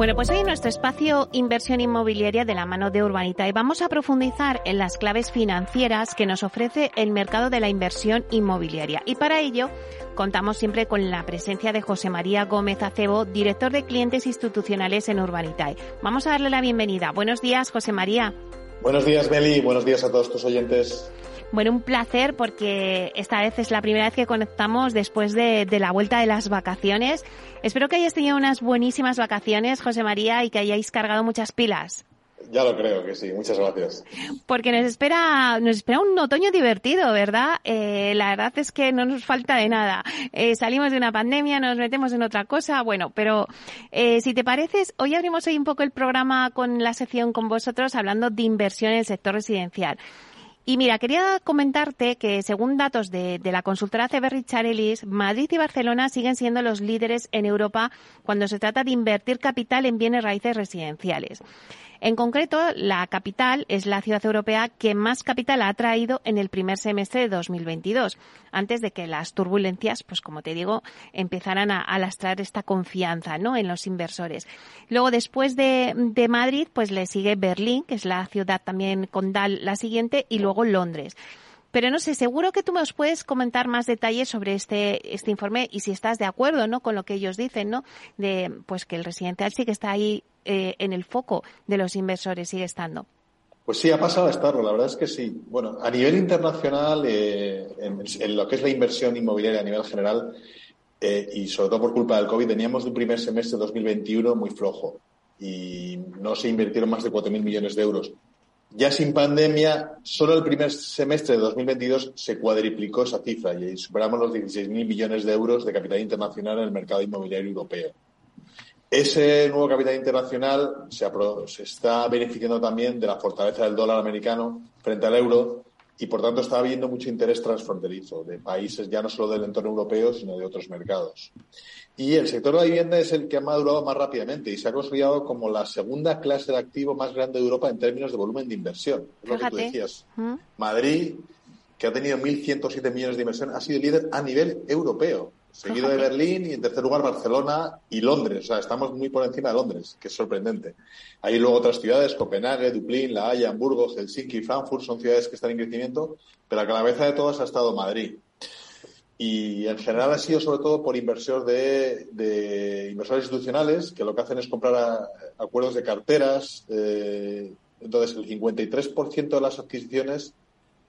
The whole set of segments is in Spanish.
Bueno, pues hoy en nuestro espacio Inversión Inmobiliaria de la mano de Urbanitae vamos a profundizar en las claves financieras que nos ofrece el mercado de la inversión inmobiliaria. Y para ello contamos siempre con la presencia de José María Gómez Acebo, director de clientes institucionales en Urbanitae. Vamos a darle la bienvenida. Buenos días, José María. Buenos días, Beli. Buenos días a todos tus oyentes. Bueno, un placer porque esta vez es la primera vez que conectamos después de, la vuelta de las vacaciones. Espero que hayáis tenido unas buenísimas vacaciones, José María, y que hayáis cargado muchas pilas. Ya lo creo que sí, muchas gracias. Porque nos espera, nos espera un otoño divertido, ¿verdad? Eh, la verdad es que no nos falta de nada. Eh, salimos de una pandemia, nos metemos en otra cosa, bueno, pero eh, si te pareces, hoy abrimos hoy un poco el programa con la sección con vosotros hablando de inversión en el sector residencial. Y mira, quería comentarte que según datos de, la consultora CB Charelis, Madrid y Barcelona siguen siendo los líderes en Europa cuando se trata de invertir capital en bienes raíces residenciales. En concreto, la capital es la ciudad europea que más capital ha traído en el primer semestre de 2022, antes de que las turbulencias, pues como te digo, empezaran a, lastrar esta confianza ¿no? en los inversores. Luego, después de, de Madrid, pues le sigue Berlín, que es la ciudad también condal la siguiente, y luego Londres. Pero no sé, seguro que tú nos puedes comentar más detalles sobre este, este informe y si estás de acuerdo, ¿no? Con lo que ellos dicen, ¿no? De, pues que el residencial sí que está ahí eh, en el foco de los inversores, sigue estando. Pues sí, ha pasado a estarlo, la verdad es que sí. Bueno, a nivel internacional, eh, en, lo que es la inversión inmobiliaria a nivel general, eh, y sobre todo por culpa del COVID, teníamos un primer semestre de 2021 muy flojo y no se invirtieron más de 4.000 millones de euros. Ya sin pandemia, solo el primer semestre de 2022 se cuadriplicó esa cifra y superamos los 16.000 millones de euros de capital internacional en el mercado inmobiliario europeo. Ese nuevo capital internacional se, se, está beneficiando también de la fortaleza del dólar americano frente al euro y, por tanto, está habiendo mucho interés transfronterizo de países ya no solo del entorno europeo, sino de otros mercados. Y el sector de la vivienda es el que ha madurado más rápidamente y se ha consolidado como la segunda clase de activo más grande de Europa en términos de volumen de inversión. Es lo que tú decías. Madrid, que ha tenido 1.107 millones de inversión, ha sido líder a nivel europeo, seguido de Berlín y en tercer lugar Barcelona y Londres. O sea, estamos muy por encima de Londres, que es sorprendente. Hay luego otras ciudades, Copenhague, Dublín, La Haya, Hamburgo, Helsinki, Frankfurt, son ciudades que están en crecimiento, pero a la cabeza de todas ha estado Madrid y en general ha sido sobre todo por inversión de, inversores institucionales que lo que hacen es comprar acuerdos de carteras. Eh, entonces, el 53% de las adquisiciones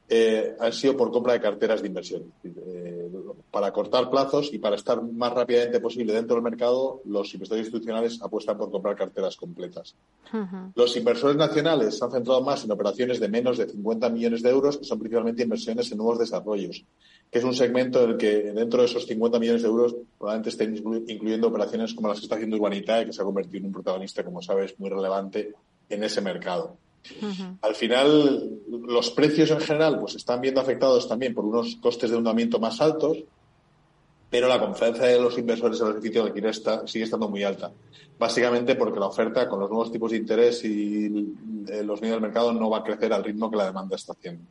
eh, han sido por compra de carteras de inversión. Eh, para cortar plazos y para estar más rápidamente posible dentro del mercado, los inversores institucionales apuestan por comprar carteras completas. Los inversores nacionales se han centrado más en operaciones de menos de 50 millones de euros, que son principalmente inversiones en nuevos desarrollos que es un segmento en el que dentro de esos 50 millones de euros probablemente estén incluyendo operaciones como las que está haciendo Urbanitae, que se ha convertido en un protagonista, como sabes, muy relevante en ese mercado. Al final, los precios en general pues están viendo afectados también por unos costes de endeudamiento más altos, pero la confianza de los inversores en el edificio de alquiler sigue estando muy alta. Básicamente porque la oferta con los nuevos tipos de interés y los medios del mercado no va a crecer al ritmo que la demanda está haciendo.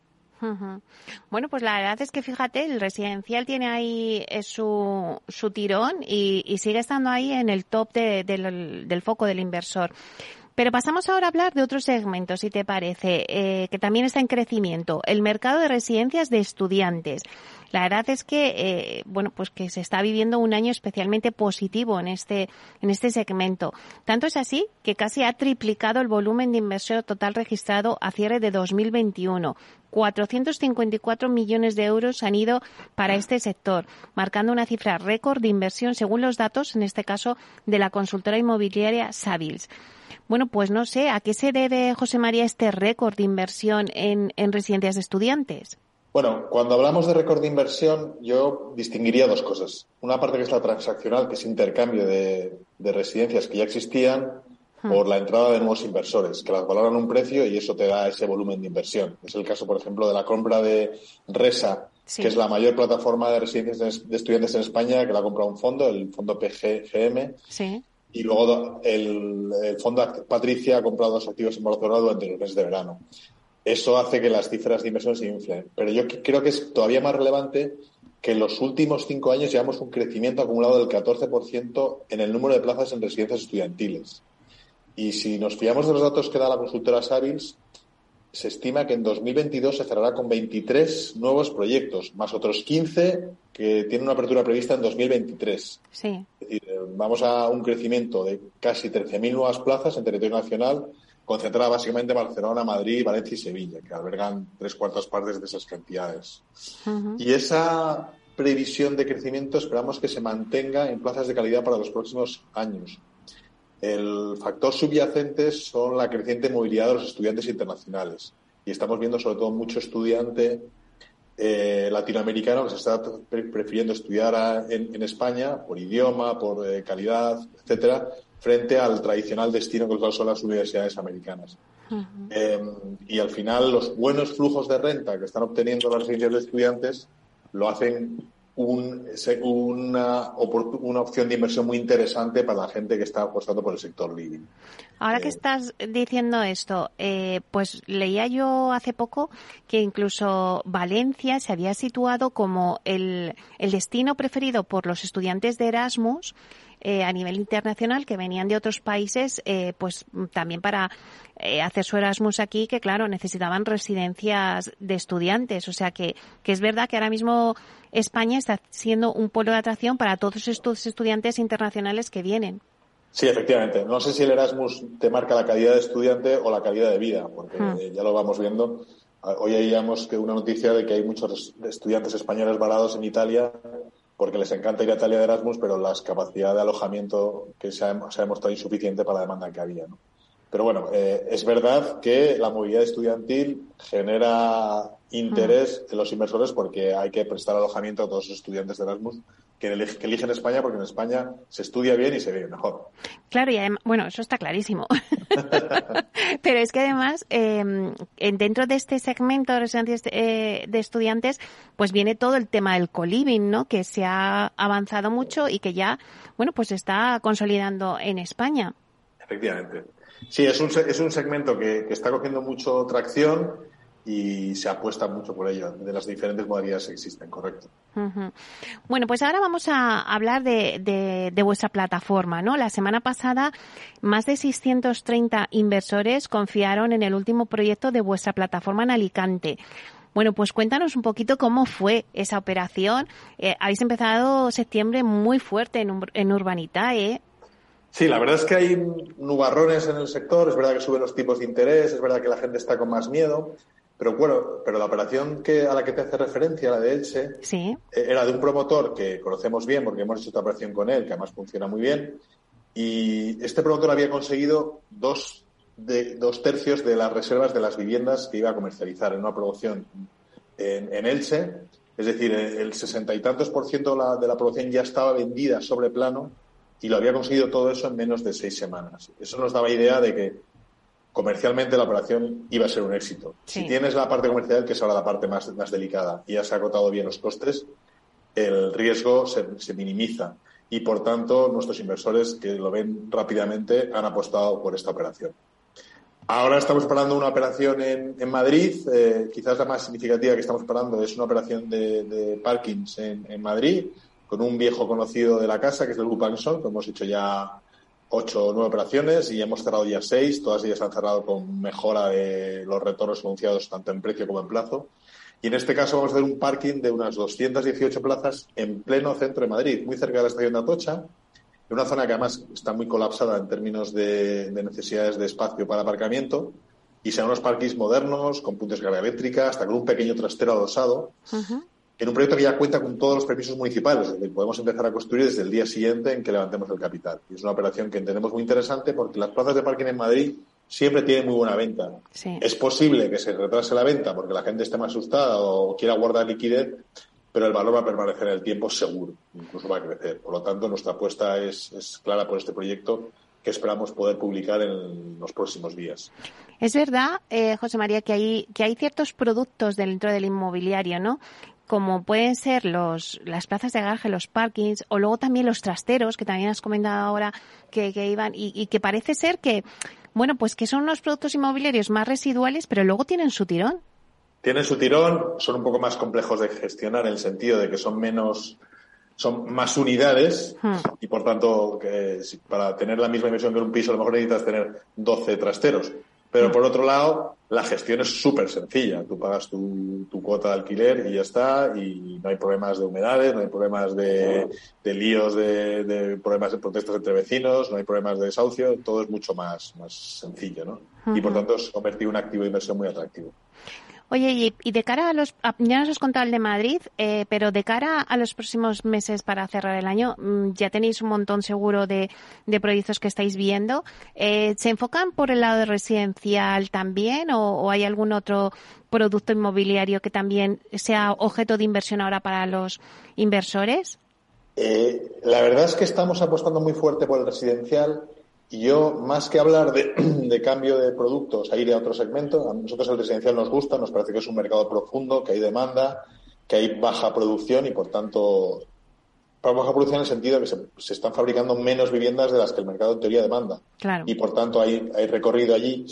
Bueno, pues la verdad es que fíjate, el residencial tiene ahí eh, su, su tirón y, sigue estando ahí en el top del, foco del inversor. Pero pasamos ahora a hablar de otro segmento, si te parece, eh, que también está en crecimiento, el mercado de residencias de estudiantes. La verdad es que, eh, bueno, pues que se está viviendo un año especialmente positivo en este, en este segmento. Tanto es así que casi ha triplicado el volumen de inversión total registrado a cierre de 2021. 454 millones de euros han ido para este sector, marcando una cifra récord de inversión según los datos, en este caso, de la consultora inmobiliaria Savils. Bueno, pues no sé, ¿a qué se debe, José María, este récord de inversión en, en residencias de estudiantes? Bueno, cuando hablamos de récord de inversión, yo distinguiría dos cosas. Una parte que es la transaccional, que es intercambio de, residencias que ya existían hmm. por la entrada de nuevos inversores, que las valoran un precio y eso te da ese volumen de inversión. Es el caso, por ejemplo, de la compra de Resa que es la mayor plataforma de residencias de estudiantes en España, que la ha comprado un fondo, el fondo PGM. Sí. Y luego el, fondo Patricia ha comprado dos activos en Barcelona durante los meses de verano. Eso hace que las cifras de inversión se inflen. Pero yo creo que es todavía más relevante que en los últimos cinco años llevamos un crecimiento acumulado del 14% en el número de plazas en residencias estudiantiles. Y si nos fiamos de los datos que da la consultora Savils, se estima que en 2022 se cerrará con 23 nuevos proyectos, más otros 15 que tienen una apertura prevista en 2023. Sí. Es decir, vamos a un crecimiento de casi 13.000 nuevas plazas en territorio nacional, concentrada básicamente en Barcelona, Madrid, Valencia y Sevilla, que albergan tres cuartas partes de esas cantidades. Y esa previsión de crecimiento esperamos que se mantenga en plazas de calidad para los próximos años. El factor subyacente son la creciente movilidad de los estudiantes internacionales. Y estamos viendo sobre todo mucho estudiante eh, latinoamericano que se está prefiriendo estudiar en, España por idioma, por eh, calidad, etcétera, frente al tradicional destino que son las universidades americanas. Em, y al final los buenos flujos de renta que están obteniendo las residencias de estudiantes lo hacen una, una opción de inversión muy interesante para la gente que está apostando por el sector living. Ahora que eh, estás diciendo esto, eh, pues leía yo hace poco que incluso Valencia se había situado como el, el destino preferido por los estudiantes de Erasmus eh, a nivel internacional que venían de otros países, eh, pues también para eh, hacer su Erasmus aquí, que claro, necesitaban residencias de estudiantes. O sea que, que es verdad que ahora mismo España está siendo un polo de atracción para todos estos estudiantes internacionales que vienen. Sí, efectivamente. No sé si el Erasmus te marca la calidad de estudiante o la calidad de vida, porque hmm. ya lo vamos viendo. Hoy veíamos que una noticia de que hay muchos estudiantes españoles varados en Italia porque les encanta ir a Italia de Erasmus, pero la capacidad de alojamiento que se ha, demostrado insuficiente para la demanda que había. ¿no? Pero bueno, eh, es verdad que la movilidad estudiantil genera interés en los inversores porque hay que prestar alojamiento a todos los estudiantes de Erasmus que, eligen España porque en España se estudia bien y se vive mejor. Claro, y además, bueno, eso está clarísimo. Pero es que además, em, dentro de este segmento de residencias eh, de, estudiantes, pues viene todo el tema del co-living, ¿no? Que se ha avanzado mucho y que ya, bueno, pues se está consolidando en España. Efectivamente. Sí, es un, es un segmento que, que está cogiendo mucho tracción y se apuesta mucho por ello, de las diferentes modalidades que existen, correcto. Bueno, pues ahora vamos a hablar de, de, vuestra plataforma, ¿no? La semana pasada, más de 630 inversores confiaron en el último proyecto de vuestra plataforma en Alicante. Bueno, pues cuéntanos un poquito cómo fue esa operación. Eh, habéis empezado septiembre muy fuerte en, en Urbanitae. Sí, la verdad es que hay nubarrones en el sector, es verdad que suben los tipos de interés, es verdad que la gente está con más miedo, pero bueno, pero la operación que, a la que te hace referencia, la de Elche, ¿Sí? Eh, era de un promotor que conocemos bien porque hemos hecho esta operación con él, que además funciona muy bien. Y este promotor había conseguido dos, de, dos tercios de las reservas de las viviendas que iba a comercializar en una producción en, Elche. Es decir, el sesenta y tantos por ciento de la, de la producción ya estaba vendida sobre plano y lo había conseguido todo eso en menos de seis semanas. Eso nos daba idea de que comercialmente la operación iba a ser un éxito. Si tienes la parte comercial, que es ahora la parte más, más delicada, y ya se ha agotado bien los costes, el riesgo se, minimiza. Y por tanto, nuestros inversores que lo ven rápidamente han apostado por esta operación. Ahora estamos preparando una operación en, Madrid. Eh, quizás la más significativa que estamos preparando es una operación de, de parkings en, Madrid con un viejo conocido de la casa, que es el Grupo Anson, que hemos hecho ya ocho o nueve operaciones y hemos cerrado ya seis. Todas ellas han cerrado con mejora de los retornos anunciados tanto en precio como en plazo. Y en este caso vamos a hacer un parking de unas 218 plazas en pleno centro de Madrid, muy cerca de la estación de Atocha, en una zona que además está muy colapsada en términos de, necesidades de espacio para aparcamiento. Y sean unos parkings modernos, con puntos de carga eléctrica, hasta con un pequeño trastero adosado en un proyecto que ya cuenta con todos los permisos municipales, podemos empezar a construir desde el día siguiente en que levantemos el capital. Y es una operación que entendemos muy interesante porque las plazas de parking en Madrid siempre tienen muy buena venta. Es posible que se retrase la venta porque la gente esté más asustada o quiera guardar liquidez, pero el valor va a permanecer en el tiempo seguro, incluso va a crecer. Por lo tanto, nuestra apuesta es, clara por este proyecto que esperamos poder publicar en los próximos días. Es verdad, eh, José María, que hay, que hay ciertos productos dentro del inmobiliario, ¿no? Como pueden ser los, las plazas de garaje, los parkings, o luego también los trasteros, que también has comentado ahora que, que iban, y, y que parece ser que, bueno, pues que son unos productos inmobiliarios más residuales, pero luego tienen su tirón. Tienen su tirón, son un poco más complejos de gestionar en el sentido de que son menos, son más unidades Hmm. y por tanto que si- para tener la misma inversión que en un piso a lo mejor necesitas tener 12 trasteros. Pero por otro lado, la gestión es súper sencilla. Tú pagas tu, tu cuota de alquiler y ya está, y no hay problemas de humedades, no hay problemas de, de líos, de, de problemas de protestas entre vecinos, no hay problemas de desahucio, todo es mucho más, más sencillo, ¿no? Y por tanto es convertir un activo de inversión muy atractivo. Oye, y, de cara a los, ya nos has contado el de Madrid, eh, pero de cara a los próximos meses para cerrar el año, mm, ya tenéis un montón seguro de, de proyectos que estáis viendo. Eh, ¿Se enfocan por el lado residencial también o, o hay algún otro producto inmobiliario que también sea objeto de inversión ahora para los inversores? Eh, la verdad es que estamos apostando muy fuerte por el residencial y yo, más que hablar de, de cambio de productos a ir a otro segmento, a nosotros el residencial nos gusta, nos parece que es un mercado profundo, que hay demanda, que hay baja producción y, por tanto, baja producción en el sentido de que se, se están fabricando menos viviendas de las que el mercado en teoría demanda. Claro. Y, por tanto, hay, hay recorrido allí.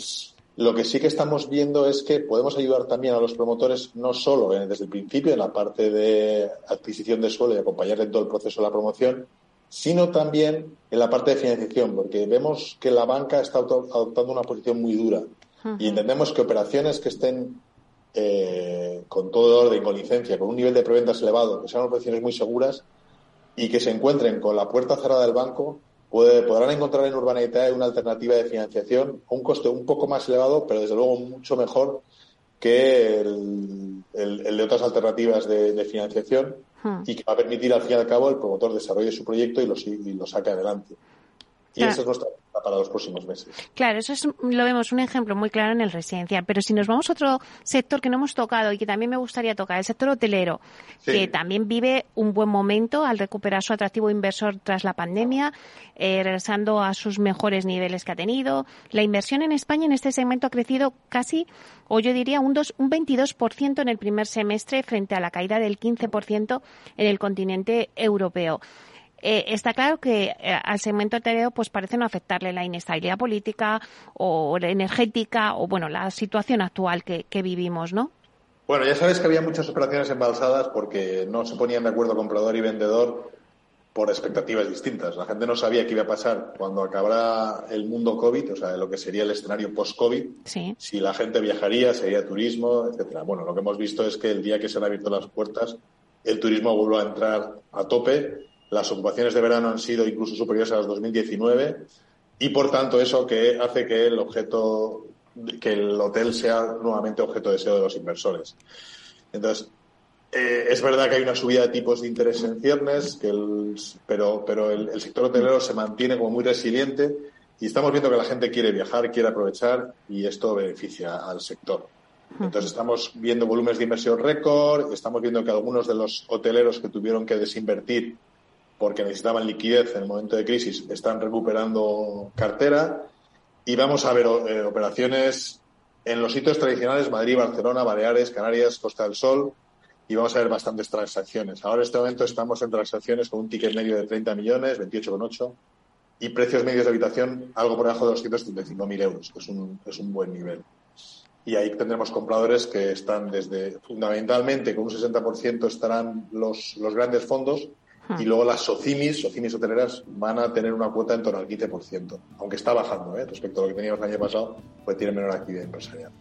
Lo que sí que estamos viendo es que podemos ayudar también a los promotores, no solo eh, desde el principio, en la parte de adquisición de suelo y acompañar en todo el proceso de la promoción, sino también en la parte de financiación, porque vemos que la banca está adoptando una posición muy dura. Y entendemos que operaciones que estén eh, con todo orden, con licencia, con un nivel de preventas elevado, que sean operaciones muy seguras y que se encuentren con la puerta cerrada del banco, puede- podrán encontrar en Urbanitae una alternativa de financiación a un coste un poco más elevado, pero desde luego mucho mejor que el, el- el de otras alternativas de, de financiación Hmm. y que va a permitir al fin y al cabo el promotor desarrolle su proyecto y lo, y lo saque adelante. Y Claro. esa es nuestra para los próximos meses. Claro, eso es, lo vemos un ejemplo muy claro en el residencial. Pero si nos vamos a otro sector que no hemos tocado y que también me gustaría tocar, el sector hotelero, Sí. que también vive un buen momento al recuperar su atractivo inversor tras la pandemia, eh, regresando a sus mejores niveles que ha tenido. La inversión en España en este segmento ha crecido casi, o yo diría un, dos, un 22% en el primer semestre frente a la caída del 15% en el continente europeo. Eh, está claro que eh, al segmento hotelero pues parece no afectarle la inestabilidad política o energética o bueno la situación actual que, que vivimos, ¿no? Bueno, ya sabes que había muchas operaciones embalsadas porque no se ponían de acuerdo comprador y vendedor por expectativas distintas. La gente no sabía qué iba a pasar cuando acabara el mundo COVID, o sea, lo que sería el escenario post-COVID, Sí. si la gente viajaría, sería turismo, etcétera. Bueno, lo que hemos visto es que el día que se han abierto las puertas, el turismo vuelve a entrar a tope, las ocupaciones de verano han sido incluso superiores a las 2019 y por tanto eso que hace que el objeto, que el hotel sea nuevamente objeto de deseo de los inversores. Entonces, eh, es verdad que hay una subida de tipos de interés en ciernes, que el- pero, pero el, el sector hotelero se mantiene como muy resiliente y estamos viendo que la gente quiere viajar, quiere aprovechar y esto beneficia al sector. Entonces estamos viendo volúmenes de inversión récord, estamos viendo que algunos de los hoteleros que tuvieron que desinvertir porque necesitaban liquidez en el momento de crisis están recuperando cartera y vamos a ver eh, operaciones en los sitios tradicionales, Madrid, Barcelona, Baleares, Canarias, Costa del Sol, y vamos a ver bastantes transacciones. Ahora en este momento estamos en transacciones con un ticket medio de 30 millones, 28,8, y precios medios de habitación algo por debajo de 235.000 euros, que es un, es un buen nivel. Y ahí tendremos compradores que están desde, fundamentalmente, con un 60% estarán los, los grandes fondos, y luego las SOCIMIS, SOCIMIS hoteleras, van a tener una cuota en torno al 15%, aunque está bajando ¿eh? respecto a lo que teníamos el año pasado, pues tienen menor actividad empresarial.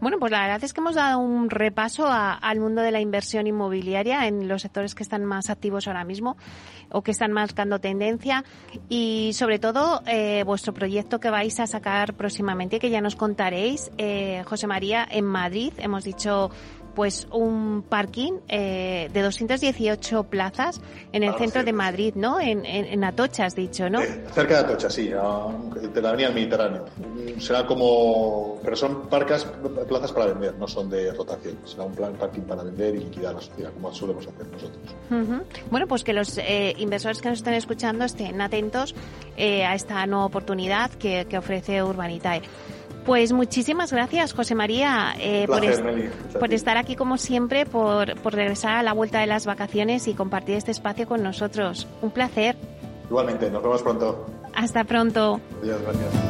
Bueno, pues la verdad es que hemos dado un repaso a- al mundo de la inversión inmobiliaria en los sectores que están más activos ahora mismo o que están marcando tendencia y sobre todo eh, vuestro proyecto que vais a sacar próximamente, que ya nos contaréis, eh, José María, en Madrid. Hemos dicho pues un parking eh, de 218 plazas en el Ah, centro sí, de. Madrid, ¿no? En, en, en Atocha, has dicho, ¿no? Eh, cerca de Atocha, sí, a- de la avenida del Mediterráneo. Mm, Será como. Pero son parcas, plazas para vender, no son de rotación. Será un plan parking para vender y liquidar la sociedad, como solemos hacer nosotros. Bueno, pues que los eh, inversores que nos estén escuchando estén atentos eh, a esta nueva oportunidad que, que ofrece Urbanitae. Pues muchísimas gracias, José María, eh, por, por estar aquí como siempre, por, por regresar a la vuelta de las vacaciones y compartir este espacio con nosotros. Un placer. Igualmente, nos vemos pronto. Hasta pronto. Adiós, gracias.